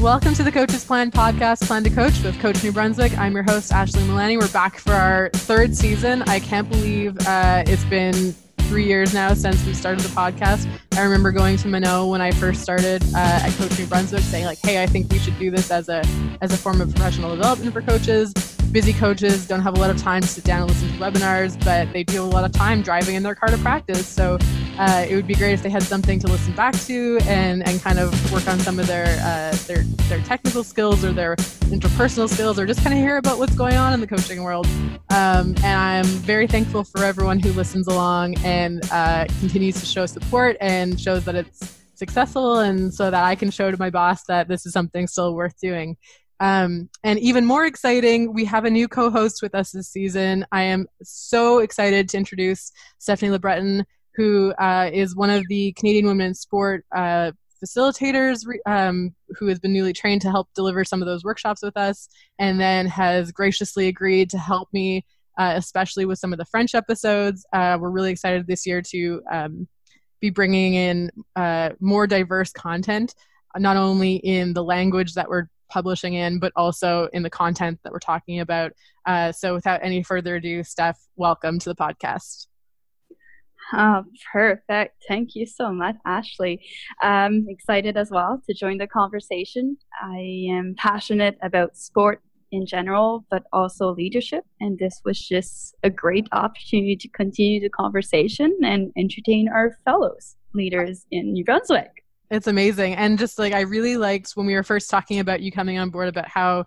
Welcome to the Coaches Plan podcast, Plan to Coach with Coach New Brunswick. I'm your host, Ashley Milani. We're back for our third season. I can't believe uh, it's been three years now since we started the podcast. I remember going to Minot when I first started uh, at Coach New Brunswick, saying like, "Hey, I think we should do this as a as a form of professional development for coaches." busy coaches don't have a lot of time to sit down and listen to webinars, but they do have a lot of time driving in their car to practice. So uh, it would be great if they had something to listen back to and, and kind of work on some of their uh, their their technical skills or their interpersonal skills, or just kind of hear about what's going on in the coaching world. Um, and I'm very thankful for everyone who listens along and uh, continues to show support and shows that it's successful and so that I can show to my boss that this is something still worth doing. Um, and even more exciting, we have a new co host with us this season. I am so excited to introduce Stephanie LeBreton, who uh, is one of the Canadian Women in Sport uh, facilitators um, who has been newly trained to help deliver some of those workshops with us, and then has graciously agreed to help me, uh, especially with some of the French episodes. Uh, we're really excited this year to um, be bringing in uh, more diverse content, not only in the language that we're publishing in, but also in the content that we're talking about. Uh, so, without any further ado, Steph, welcome to the podcast. Oh, perfect. Thank you so much, Ashley. I'm excited as well to join the conversation. I am passionate about sport in general, but also leadership. And this was just a great opportunity to continue the conversation and entertain our fellows leaders in New Brunswick. It's amazing. And just like I really liked when we were first talking about you coming on board about how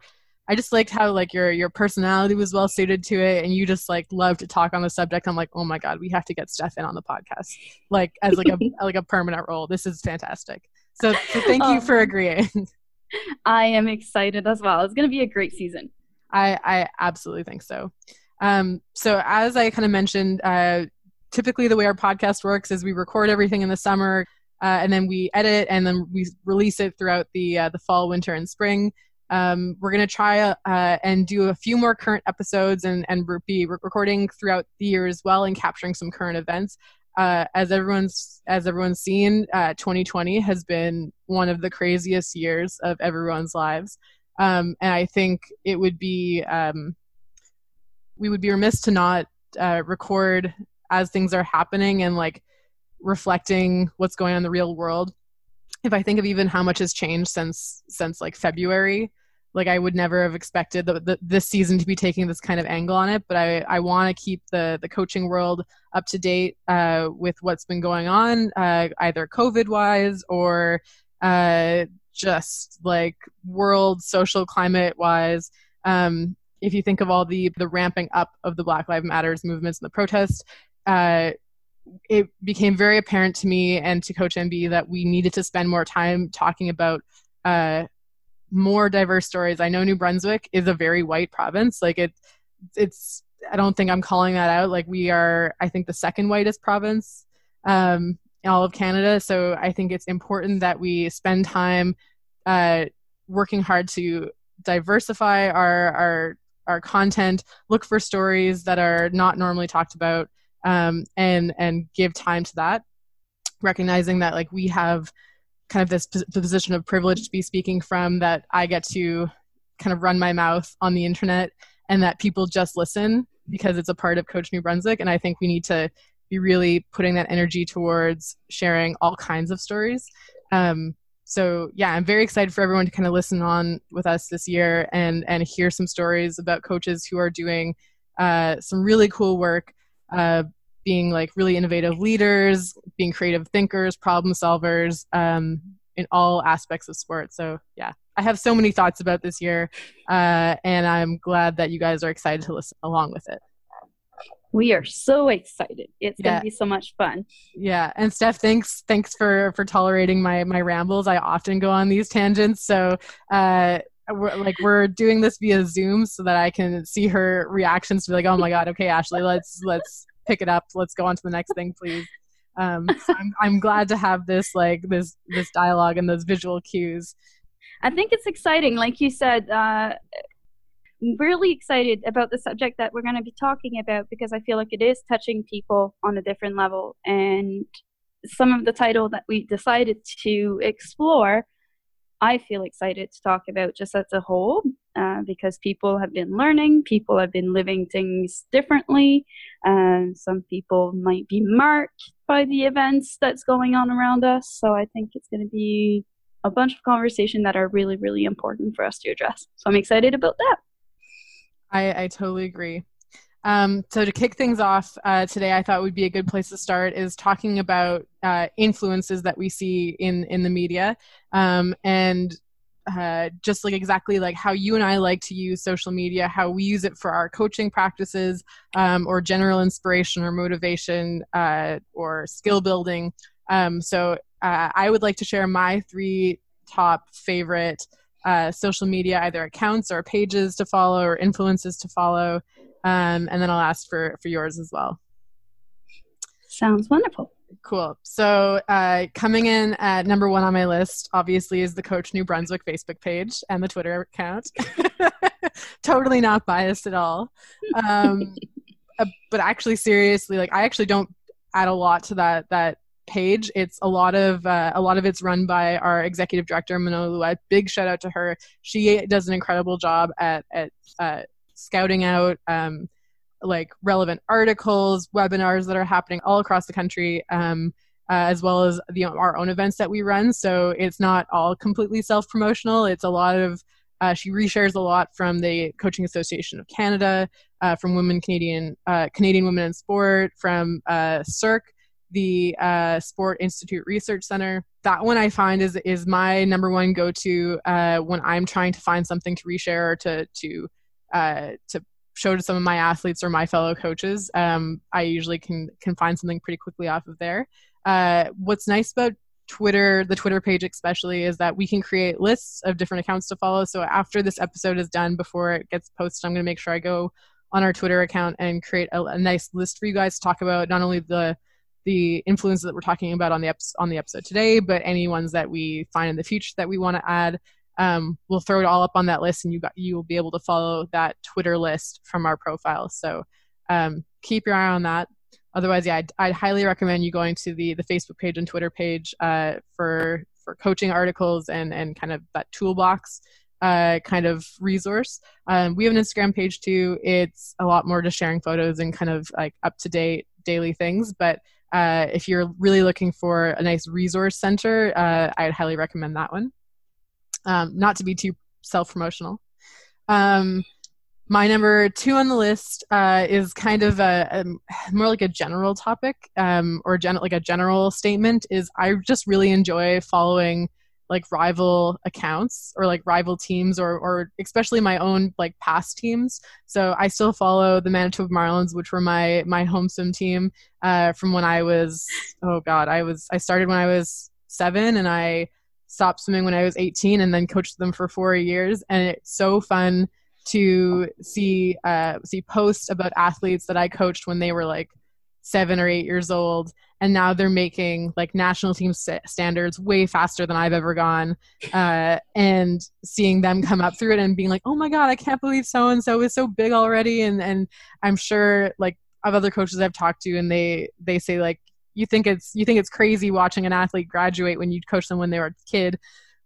I just liked how like your your personality was well suited to it and you just like love to talk on the subject. I'm like, oh my God, we have to get Steph in on the podcast. Like as like a like a permanent role. This is fantastic. So, so thank you for agreeing. I am excited as well. It's gonna be a great season. I, I absolutely think so. Um, so as I kind of mentioned, uh, typically the way our podcast works is we record everything in the summer, uh, and then we edit and then we release it throughout the uh, the fall, winter, and spring. Um, we're going to try uh, and do a few more current episodes and, and be recording throughout the year as well and capturing some current events. Uh, as everyone's as everyone's seen, 2020 uh, has been one of the craziest years of everyone's lives, um, and I think it would be um, we would be remiss to not uh, record as things are happening and like reflecting what's going on in the real world if i think of even how much has changed since since like february like i would never have expected the, the, this season to be taking this kind of angle on it but i i want to keep the the coaching world up to date uh, with what's been going on uh, either covid wise or uh, just like world social climate wise. Um, if you think of all the the ramping up of the black lives matters movements and the protests uh, it became very apparent to me and to Coach NB that we needed to spend more time talking about uh, more diverse stories. I know New Brunswick is a very white province. Like it, it's. I don't think I'm calling that out. Like we are, I think the second whitest province um, in all of Canada. So I think it's important that we spend time uh, working hard to diversify our our our content, look for stories that are not normally talked about, um, and and give time to that recognizing that like we have kind of this position of privilege to be speaking from that i get to kind of run my mouth on the internet and that people just listen because it's a part of coach new brunswick. And i think we need to be really putting that energy towards sharing all kinds of stories. Um, so yeah i'm very excited for everyone to kind of listen on with us this year and and hear some stories about coaches who are doing uh, some really cool work. Uh, being like really innovative leaders, being creative thinkers, problem solvers um, in all aspects of sport. So yeah, I have so many thoughts about this year, uh, and I'm glad that you guys are excited to listen along with it. We are so excited. It's yeah. gonna be so much fun. Yeah, and Steph, thanks thanks for for tolerating my my rambles. I often go on these tangents, so. Uh, we're, like we're doing this via Zoom so that I can see her reactions to be like, oh my god, okay, Ashley, let's let's pick it up. Let's go on to the next thing, please. Um, I'm I'm glad to have this like this this dialogue and those visual cues. I think it's exciting, like you said. Uh, really excited about the subject that we're going to be talking about because I feel like it is touching people on a different level. And some of the title that we decided to explore I feel excited to talk about just as a whole uh, because people have been learning, people have been living things differently. some people might be marked by the events that's going on around us. So I think it's going to be a bunch of conversation that are really, really important for us to address. So I'm excited about that. I, I totally agree. Um, so to kick things off uh, today, I thought would be a good place to start is talking about uh, influences that we see in in the media, um, and uh, just like exactly like how you and I like to use social media, how we use it for our coaching practices, um, or general inspiration or motivation uh, or skill building. Um, so uh, I would like to share my three top favorite uh, social media either accounts or pages to follow or influences to follow um, and then I'll ask for for yours as well. Sounds wonderful. Cool. So uh, coming in at number one on my list, obviously, is the Coach New Brunswick Facebook page and the Twitter account. totally not biased at all. Um, uh, but actually, seriously, like I actually don't add a lot to that that page. It's a lot of uh, a lot of it's run by our executive director Manolo Big shout out to her. She does an incredible job at at uh, scouting out um, like relevant articles, webinars that are happening all across the country, um, uh, as well as the, our own events that we run. So it's not all completely self promotional. It's a lot of uh, she reshares a lot from the Coaching Association of Canada, uh, from Women Canadian uh, Canadian Women in Sport, from uh, SIRC, the uh, Sport Institute Research Center. That one I find is is my number one go to uh, when I'm trying to find something to reshare or to to uh, to show to some of my athletes or my fellow coaches. Um, I usually can can find something pretty quickly off of there. Uh, what's nice about Twitter, the Twitter page especially, is that we can create lists of different accounts to follow. So after this episode is done, before it gets posted, I'm going to make sure I go on our Twitter account and create a, a nice list for you guys to talk about not only the the influences that we're talking about on the on the episode today, but any ones that we find in the future that we want to add um, we'll throw it all up on that list and you got you will be able to follow that twitter list from our profile. So um, keep your eye on that. Otherwise yeah I'd, I'd, highly recommend you going to the the facebook page and twitter page uh, for for coaching articles and and kind of that toolbox uh, kind of resource. Um, we have an instagram page too. It's a lot more just sharing photos and kind of like up to date daily things. But uh, if you're really looking for a nice resource center uh, i'd highly recommend that one um, not to be too self promotional. Um, my number two on the list uh, is kind of a, a, more like a general topic um, or gen- like a general statement. Is I just really enjoy following like rival accounts or like rival teams or or especially my own like past teams. So I still follow the Manitoba Marlins, which were my my home swim team uh, from when I was oh god I was I started when I was seven and I stopped swimming when I was 18 and then coached them for four years. And it's so fun to see uh, see posts about athletes that I coached when they were like seven or eight years old, and now they're making like national team st- standards way faster than I've ever gone. Uh, and seeing them come up through it and being like, "Oh my god, I can't believe so and so is so big already!" And and I'm sure like of other coaches I've talked to, and they they say like you think it's you think it's crazy watching an athlete graduate when you coach them when they were a kid.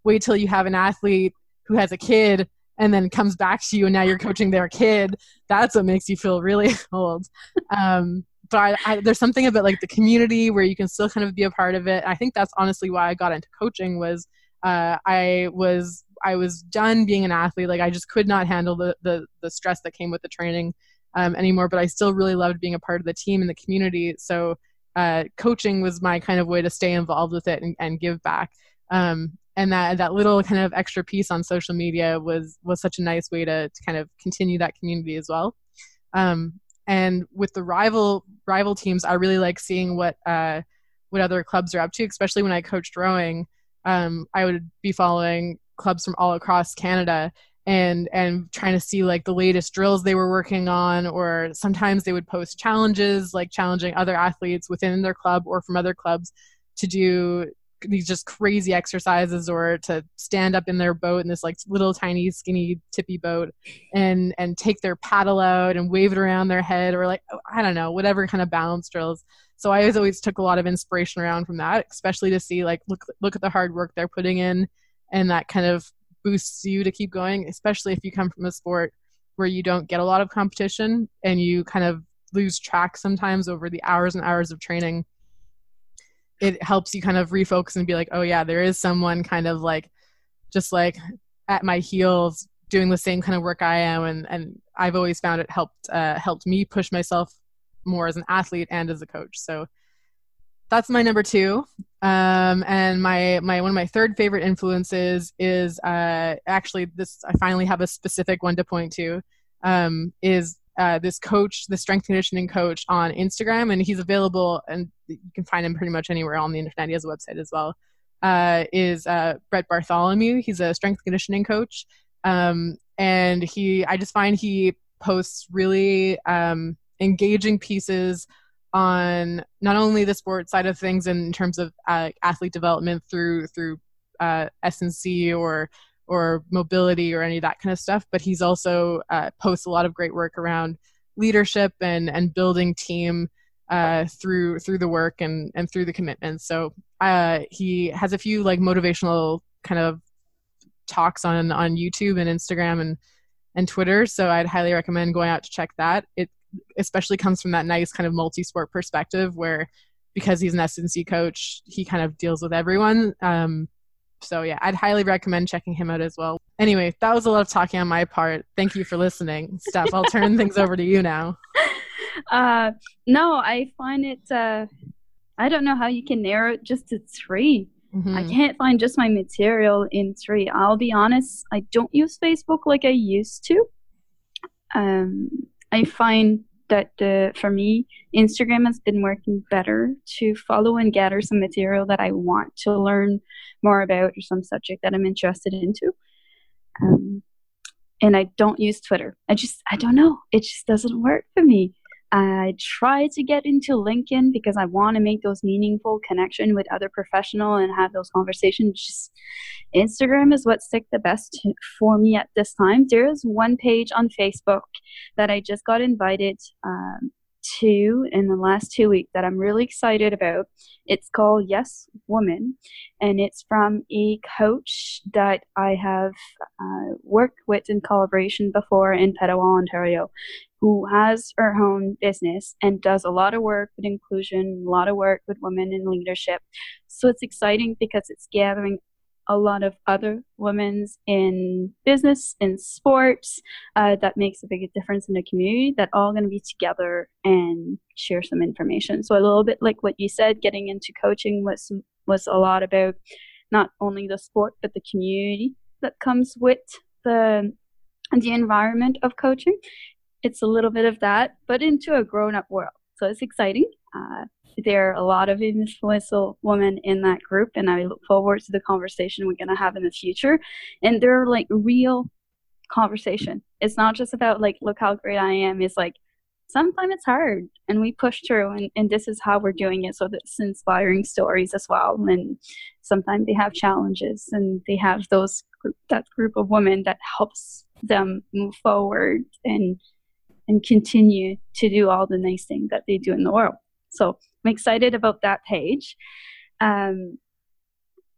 Wait till you have an athlete who has a kid and then comes back to you and now you're coaching their kid. That's what makes you feel really old. Um, but I, I, there's something about like the community where you can still kind of be a part of it. I think that's honestly why i got into coaching was uh, i was i was done being an athlete. Like i just could not handle the the, the stress that came with the training um, anymore but i still really loved being a part of the team and the community. So uh, coaching was my kind of way to stay involved with it and, and give back. Um, and that that little kind of extra piece on social media was was such a nice way to, to kind of continue that community as well. Um, and with the rival rival teams, I really like seeing what uh, what other clubs are up to, especially when I coached rowing. Um, I would be following clubs from all across Canada and and trying to see like the latest drills they were working on or sometimes they would post challenges like challenging other athletes within their club or from other clubs to do these just crazy exercises or to stand up in their boat in this like little tiny skinny tippy boat and and take their paddle out and wave it around their head or like oh, i don't know whatever kind of balance drills. So i always always took a lot of inspiration around from that especially to see like look look at the hard work they're putting in and that kind of boosts you to keep going, especially if you come from a sport where you don't get a lot of competition and you kind of lose track sometimes over the hours and hours of training. It helps you kind of refocus and be like, oh, yeah, there is someone kind of like just like at my heels doing the same kind of work I am. And, and I've always found it helped, uh, helped me push myself more as an athlete and as a coach. So that's my number two. Um, and my my one of my third favorite influences is uh, actually this. I finally have a specific one to point to. Um, is uh, this coach, the strength conditioning coach on Instagram, and he's available, and you can find him pretty much anywhere on the internet. He has a website as well. Uh, is uh, Brett Bartholomew? He's a strength conditioning coach, um, and he. I just find he posts really um, engaging pieces on not only the sports side of things in terms of uh, athlete development through through uh, S&C or or mobility or any of that kind of stuff, but he's also uh, posts a lot of great work around leadership and and building team uh, through through the work and and through the commitments. So uh, he has a few like motivational kind of talks on on YouTube and Instagram and and Twitter. So I'd highly recommend going out to check that. It especially comes from that nice kind of multi-sport perspective where because he's an S&C coach, he kind of deals with everyone. Um, so yeah, I'd highly recommend checking him out as well. Anyway, that was a lot of talking on my part. Thank you for listening, Steph. I'll turn things over to you now. Uh, no, I find it. Uh, I don't know how you can narrow it just to 3 mm-hmm. I can't find just my material in three. I'll be honest. I don't use Facebook like I used to. Um, I find that uh, for me, Instagram has been working better to follow and gather some material that I want to learn more about or some subject that I'm interested into. Um, and I don't use Twitter. I just, I don't know. It just doesn't work for me. I try to get into LinkedIn because I want to make those meaningful connection with other professional and have those conversations. Just Instagram is what stick the best for me at this time. There is one page on Facebook that I just got invited um, to in the last two weeks that I'm really excited about. It's called Yes Woman, and it's from a coach that I have uh, worked with in collaboration before in Petawawa, Ontario who has her own business and does a lot of work with inclusion, a lot of work with women in leadership. So it's exciting because it's gathering a lot of other women in business, in sports, uh, that makes a big difference in the community that all going to be together and share some information. So a little bit like what you said, getting into coaching was was a lot about not only the sport but the community that comes with the the environment of coaching it's a little bit of that, but into a grown up world. So it's exciting. Uh, there are a lot of influential women in that group, and I look forward to the conversation we're going to have in the future. And they're like real conversation. It's not just about like, look how great I am. It's like, sometimes it's hard and we push through and, and this is how we're doing it so that's inspiring stories as well and sometimes they have challenges and they have those that group of women that helps them move forward and and continue to do all the nice things that they do in the world. So I'm excited about that page. Um,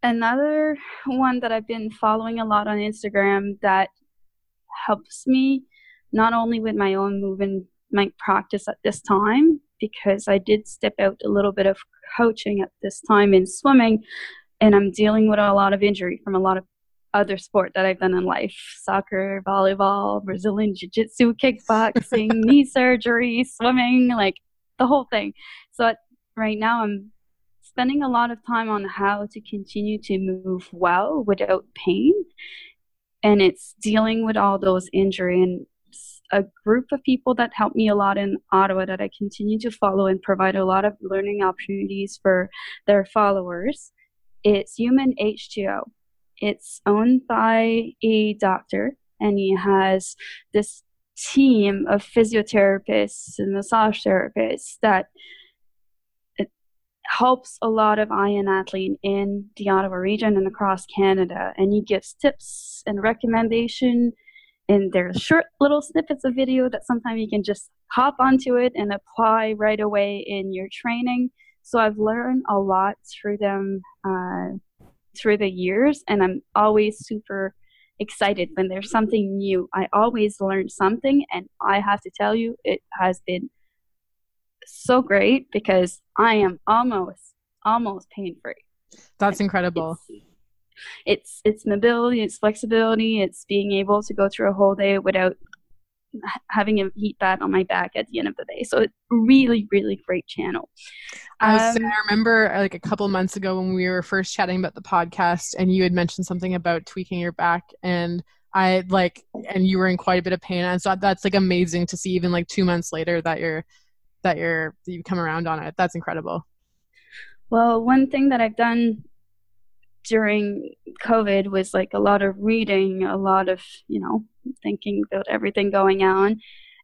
another one that I've been following a lot on Instagram that helps me not only with my own movement my practice at this time because I did step out a little bit of coaching at this time in swimming and I'm dealing with a lot of injury from a lot of other sport that I've done in life soccer, volleyball, Brazilian jiu jitsu, kickboxing, knee surgery, swimming like the whole thing. So right now, I'm spending a lot of time on how to continue to move well without pain. And it's dealing with all those injury and a group of people that helped me a lot in Ottawa that I continue to follow and provide a lot of learning opportunities for their followers. It's Human H2O. It's owned by a doctor, and he has this team of physiotherapists and massage therapists that helps a lot of iron athlete in the Ottawa region and across Canada. And he gives tips and recommendation. And there's short little snippets of video that sometimes you can just hop onto it and apply right away in your training. So I've learned a lot through them. Uh, through the years, and I'm always super excited when there's something new. I always learn something, and I have to tell you, it has been so great because I am almost almost pain free. That's incredible. It's, it's it's mobility, it's flexibility, it's being able to go through a whole day without having a heat pad on my back at the end of the day. So it's really, really great channel. Um, I, I remember like a couple months ago when we were first chatting about the podcast, and you had mentioned something about tweaking your back, and I like, and you were in quite a bit of pain. And so that's like amazing to see, even like two months later, that you're that you're that you've come around on it. That's incredible. Well, one thing that I've done during COVID was like a lot of reading, a lot of, you know, thinking about everything going on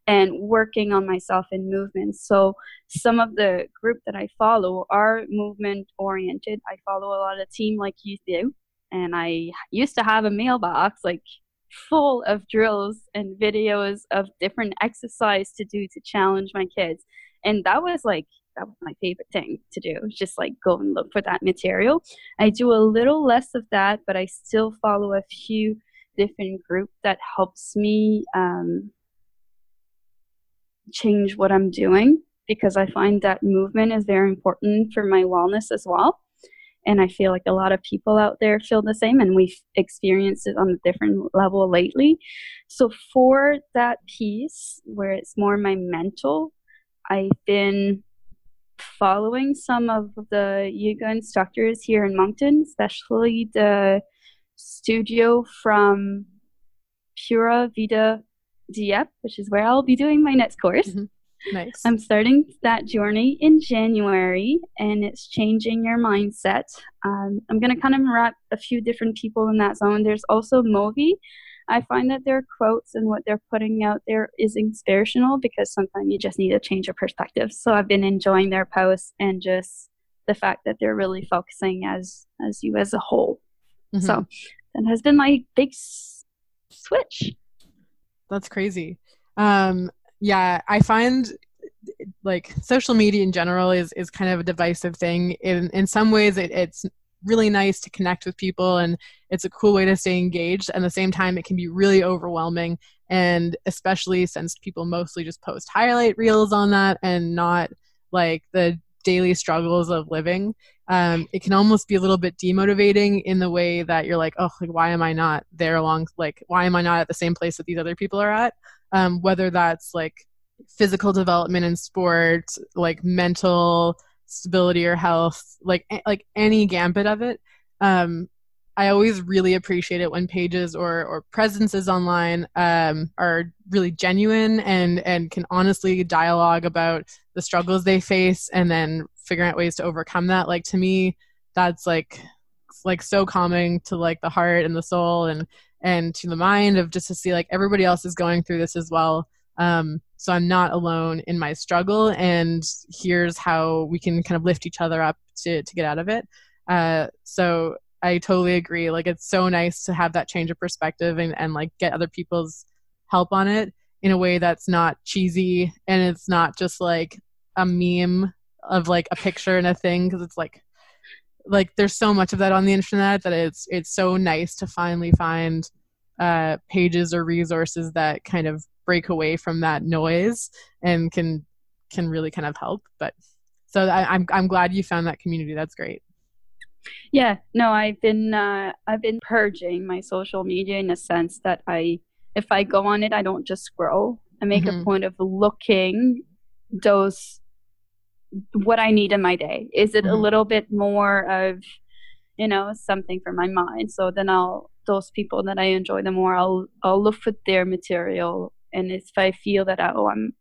and working on myself in movement. So some of the group that I follow are movement oriented. I follow a lot of team like you do. And I used to have a mailbox like full of drills and videos of different exercise to do to challenge my kids. And that was like that was my favorite thing to do just like go and look for that material i do a little less of that but i still follow a few different group that helps me um, change what i'm doing because i find that movement is very important for my wellness as well. And i feel like a lot of people out there feel the same and we've experienced it on a different level lately. So for that piece where it's more my mental i've been following some of the yoga instructors here in Moncton, especially the studio from Pura Vida Dieppe, which is where I'll be doing my next course. Mm-hmm. Nice. I'm starting that journey in January, and it's changing your mindset. Um, I'm going to kind of wrap a few different people in that zone. There's also Movi, I find that their quotes and what they're putting out there is inspirational because sometimes you just need a change of perspective. So I've been enjoying their posts and just the fact that they're really focusing as as you as a whole. Mm-hmm. So that has been my big s- switch. That's crazy. Um, yeah, I find like social media in general is is kind of a divisive thing. In in some ways, it, it's really nice to connect with people and it's a cool way to stay engaged. At the same time, it can be really overwhelming. And especially since people mostly just post highlight reels on that and not like the daily struggles of living, um, it can almost be a little bit demotivating in the way that you're like, oh, like why am I not there along? Like why am I not at the same place that these other people are at? Um, whether that's like physical development in sport, like mental stability or health, like like any gambit of it. Um, I always really appreciate it when pages or or presences online um, are really genuine and and can honestly dialogue about the struggles they face and then figuring out ways to overcome that. Like to me, that's like like so calming to like the heart and the soul and and to the mind of just to see like everybody else is going through this as well um, so I'm not alone in my struggle, and here's how we can kind of lift each other up to to get out of it. Uh, so I totally agree. Like it's so nice to have that change of perspective and and like get other people's help on it in a way that's not cheesy and it's not just like a meme of like a picture and a thing because it's like like there's so much of that on the internet that it's it's so nice to finally find uh, pages or resources that kind of break away from that noise and can can really kind of help. But so I, I'm I'm glad you found that community. That's great. Yeah, no, I've been uh, I've been purging my social media in a sense that I if I go on it, I don't just scroll. I make mm-hmm. a point of looking those what I need in my day. Is it mm-hmm. a little bit more of you know something for my mind? So then I'll those people that I enjoy the more I'll I'll look for their material and if I feel that oh I'm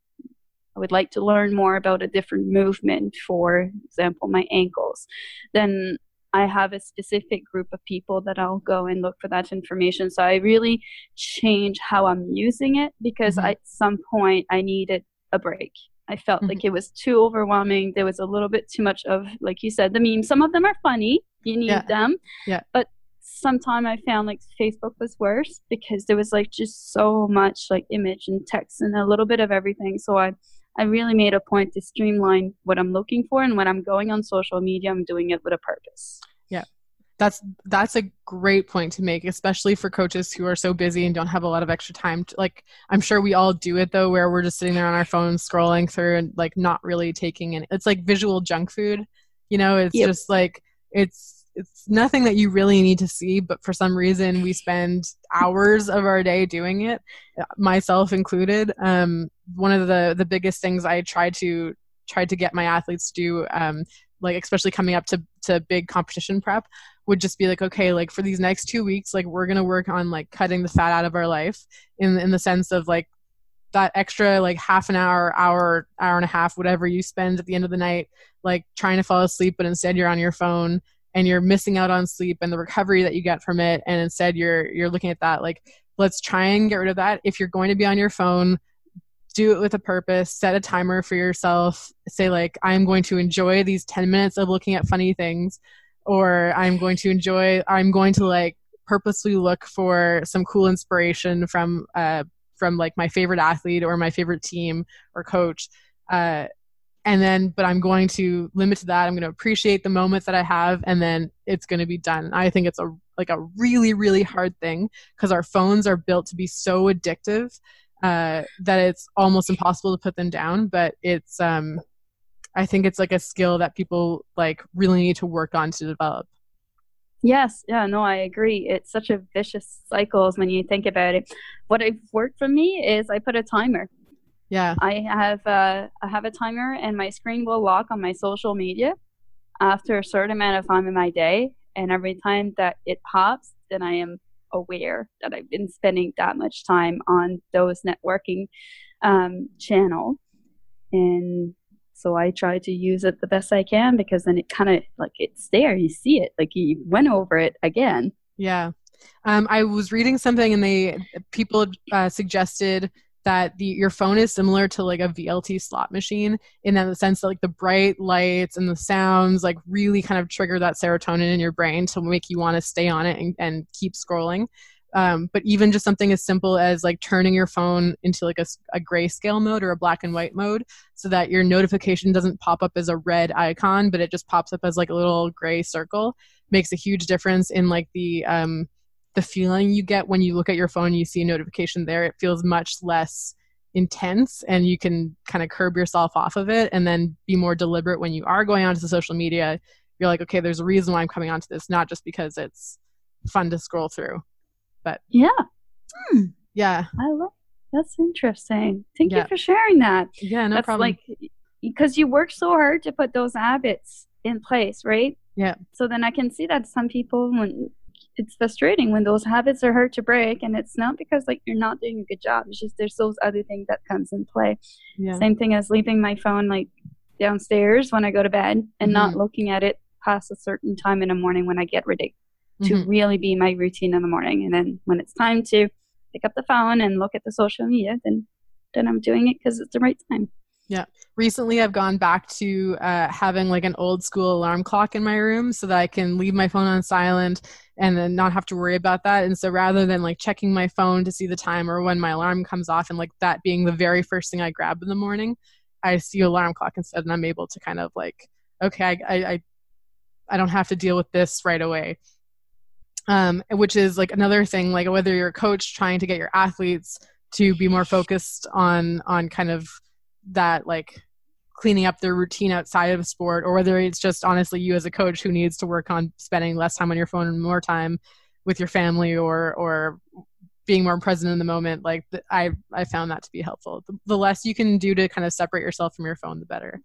I would like to learn more about a different movement, for example, my ankles, then I have a specific group of people that I'll go and look for that information. So I really change how I'm using it because mm-hmm. at some point I needed a break. I felt mm-hmm. like it was too overwhelming. There was a little bit too much of, like you said, the memes. Some of them are funny. You need yeah. them. Yeah. But sometime I found like Facebook was worse because there was like just so much like image and text and a little bit of everything. So I I really made a point to streamline what I'm looking for and when I'm going on social media, I'm doing it with a purpose. Yeah. that's that's a great point to make especially for coaches who are so busy and don't have a lot of extra time to, like i'm sure we all do it though where we're just sitting there on our phones scrolling through and like not really taking in it's like visual junk food you know it's yep. just like it's it's nothing that you really need to see but for some reason we spend hours of our day doing it myself included. Um, one of the the biggest things i try to try to get my athletes to do um, like especially coming up to to big competition prep would just be like okay like for these next two weeks like we're gonna work on like cutting the fat out of our life in in the sense of like that extra like half an hour hour hour and a half whatever you spend at the end of the night like trying to fall asleep but instead you're on your phone and you're missing out on sleep and the recovery that you get from it and instead you're you're looking at that like let's try and get rid of that. If you're going to be on your phone do it with a purpose set a timer for yourself. Say like i'm going to enjoy these 10 minutes of looking at funny things or i'm going to enjoy i'm going to like purposely look for some cool inspiration from uh from like my favorite athlete or my favorite team or coach. Uh and then but i'm going to limit to that. I'm going to appreciate the moment that i have and then it's going to be done. I think it's a like a really really hard thing because our phones are built to be so addictive uh, that it's almost impossible to put them down. But it's um i think it's like a skill that people like really need to work on to develop. Yes. Yeah no i agree. It's such a vicious cycle when you think about it. What i've worked for me is i put a timer yeah i have uh, i have a timer and my screen will lock on my social media after a certain amount of time in my day and every time that it pops then i am aware that I've been spending that much time on those networking um, channel. And so I try to use it the best I can because then it kind of like it's there. You see it, like you went over it again. Yeah. Um, I was reading something and they people uh, suggested that the your phone is similar to like a VLT slot machine in that the sense that like the bright lights and the sounds like really kind of trigger that serotonin in your brain to make you want to stay on it and, and keep scrolling. Um, but even just something as simple as like turning your phone into like a, a grayscale mode or a black and white mode so that your notification doesn't pop up as a red icon but it just pops up as like a little gray circle makes a huge difference in like the um, the feeling you get when you look at your phone and you see a notification there it feels much less intense and you can kind of curb yourself off of it and then be more deliberate when you are going onto the social media. You're like okay there's a reason why i'm coming onto this not just because it's fun to scroll through. But yeah. Hmm. yeah. I love that's interesting. Thank yeah. you for sharing that. Yeah no that's problem. like because you work so hard to put those habits in place right? Yeah. So then i can see that some people when it's frustrating when those habits are hard to break and it's not because like you're not doing a good job it's just there's those other things that comes in play yeah. same thing as leaving my phone like downstairs when i go to bed and mm-hmm. not looking at it past a certain time in the morning when i get ready to mm-hmm. really be my routine in the morning and then when it's time to pick up the phone and look at the social media then then i'm doing it because it's the right time yeah. Recently, I've gone back to uh, having like an old school alarm clock in my room so that I can leave my phone on silent and then not have to worry about that. And so rather than like checking my phone to see the time or when my alarm comes off and like that being the very first thing I grab in the morning, I see alarm clock instead and I'm able to kind of like, okay, I, I, I don't have to deal with this right away. Um, which is like another thing, like whether you're a coach trying to get your athletes to be more focused on on kind of that like cleaning up their routine outside of sport or whether it's just honestly you as a coach who needs to work on spending less time on your phone and more time with your family or or being more present in the moment like i i found that to be helpful. The, the less you can do to kind of separate yourself from your phone the better.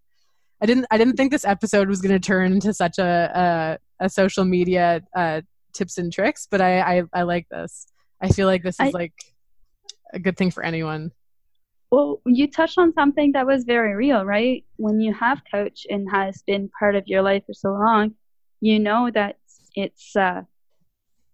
I didn't i didn't think this episode was going to turn into such a a, a social media uh, tips and tricks but I, I i like this. I feel like this is I, like a good thing for anyone well, you touched on something that was very real, right? When you have coach and has been part of your life for so long, you know that it's uh,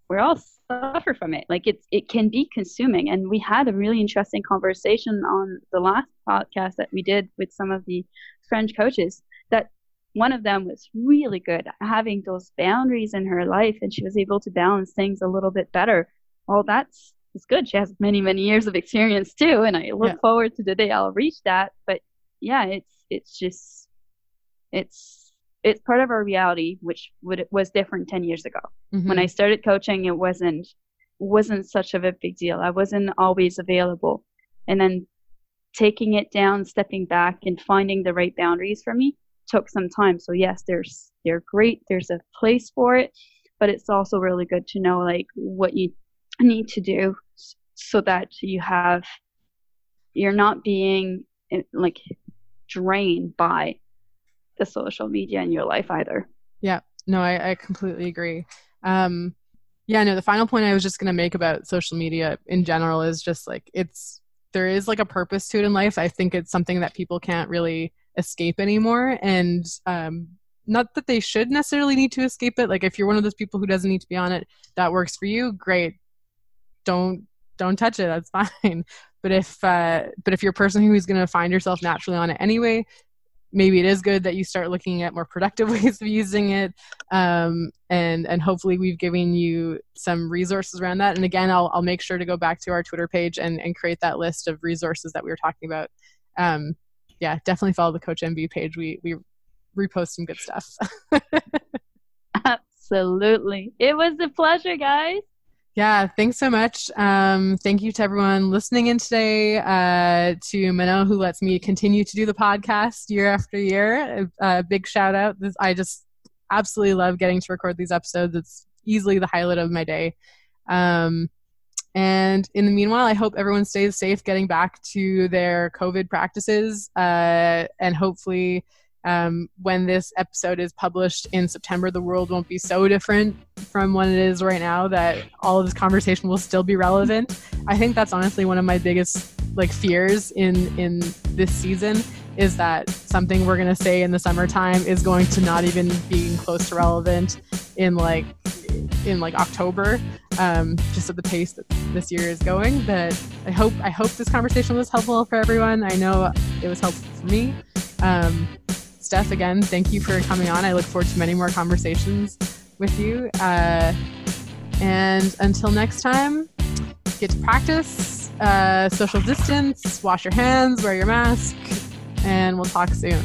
we all suffer from it. Like it's it can be consuming. And we had a really interesting conversation on the last podcast that we did with some of the French coaches that one of them was really good having those boundaries in her life and she was able to balance things a little bit better. Well, that's is good. She has many, many years of experience too, and I look yeah. forward to the day I'll reach that. But yeah, it's it's just it's it's part of our reality, which would, was different 10 years ago. Mhm. When I started coaching, it wasn't wasn't such of a big deal. I wasn't always available. And then taking it down, stepping back and finding the right boundaries for me took some time. So yes, there's they're great. There's a place for it, but it's also really good to know like what you need to do so that you have you're not being eh, like drained by the social media in your life either. Yeah no, I, I completely agree. Um, yeah, no, the final point I was just going to make about social media in general is just like it's there is like a purpose to it in life. I think it's something that people can't really escape anymore. And um, not that they should necessarily need to escape it. Like if you're one of those people who doesn't need to be on it, that works for you, great. Don't don't touch it. That's fine. But if uh, but if you're a person who's going to find yourself naturally on it anyway, maybe it is good that you start looking at more productive ways of using it um, and and hopefully we've given you some resources around that and again i'll, I'll make sure to go back to our twitter page and, and create that list of resources that we were talking about um, yeah definitely follow the coach nb page we we repost some good stuff Absolutely. It was a pleasure, guys. Yeah, thanks so much. Um, thank you to everyone listening in today. Uh, to Mano, who lets me continue to do the podcast year after year. A, a big shout out. This, I just absolutely love getting to record these episodes. It's easily the highlight of my day. Um, and in the meanwhile, I hope everyone stays safe getting back to their COVID practices. Uh, and hopefully, um, when this episode is published in September, the world won't be so different from what it is right now that all of this conversation will still be relevant. I think that's honestly one of my biggest like fears in in this season is that something we're gonna say in the summertime is going to not even be close to relevant in like in like October, um, just at the pace that this year is going. But I hope I hope this conversation was helpful for everyone. I know it was helpful for me. Um, Steph, again, thank you for coming on. I look forward to many more conversations with you. Uh, and until next time, get to practice, uh, social distance, wash your hands, wear your mask, and we'll talk soon.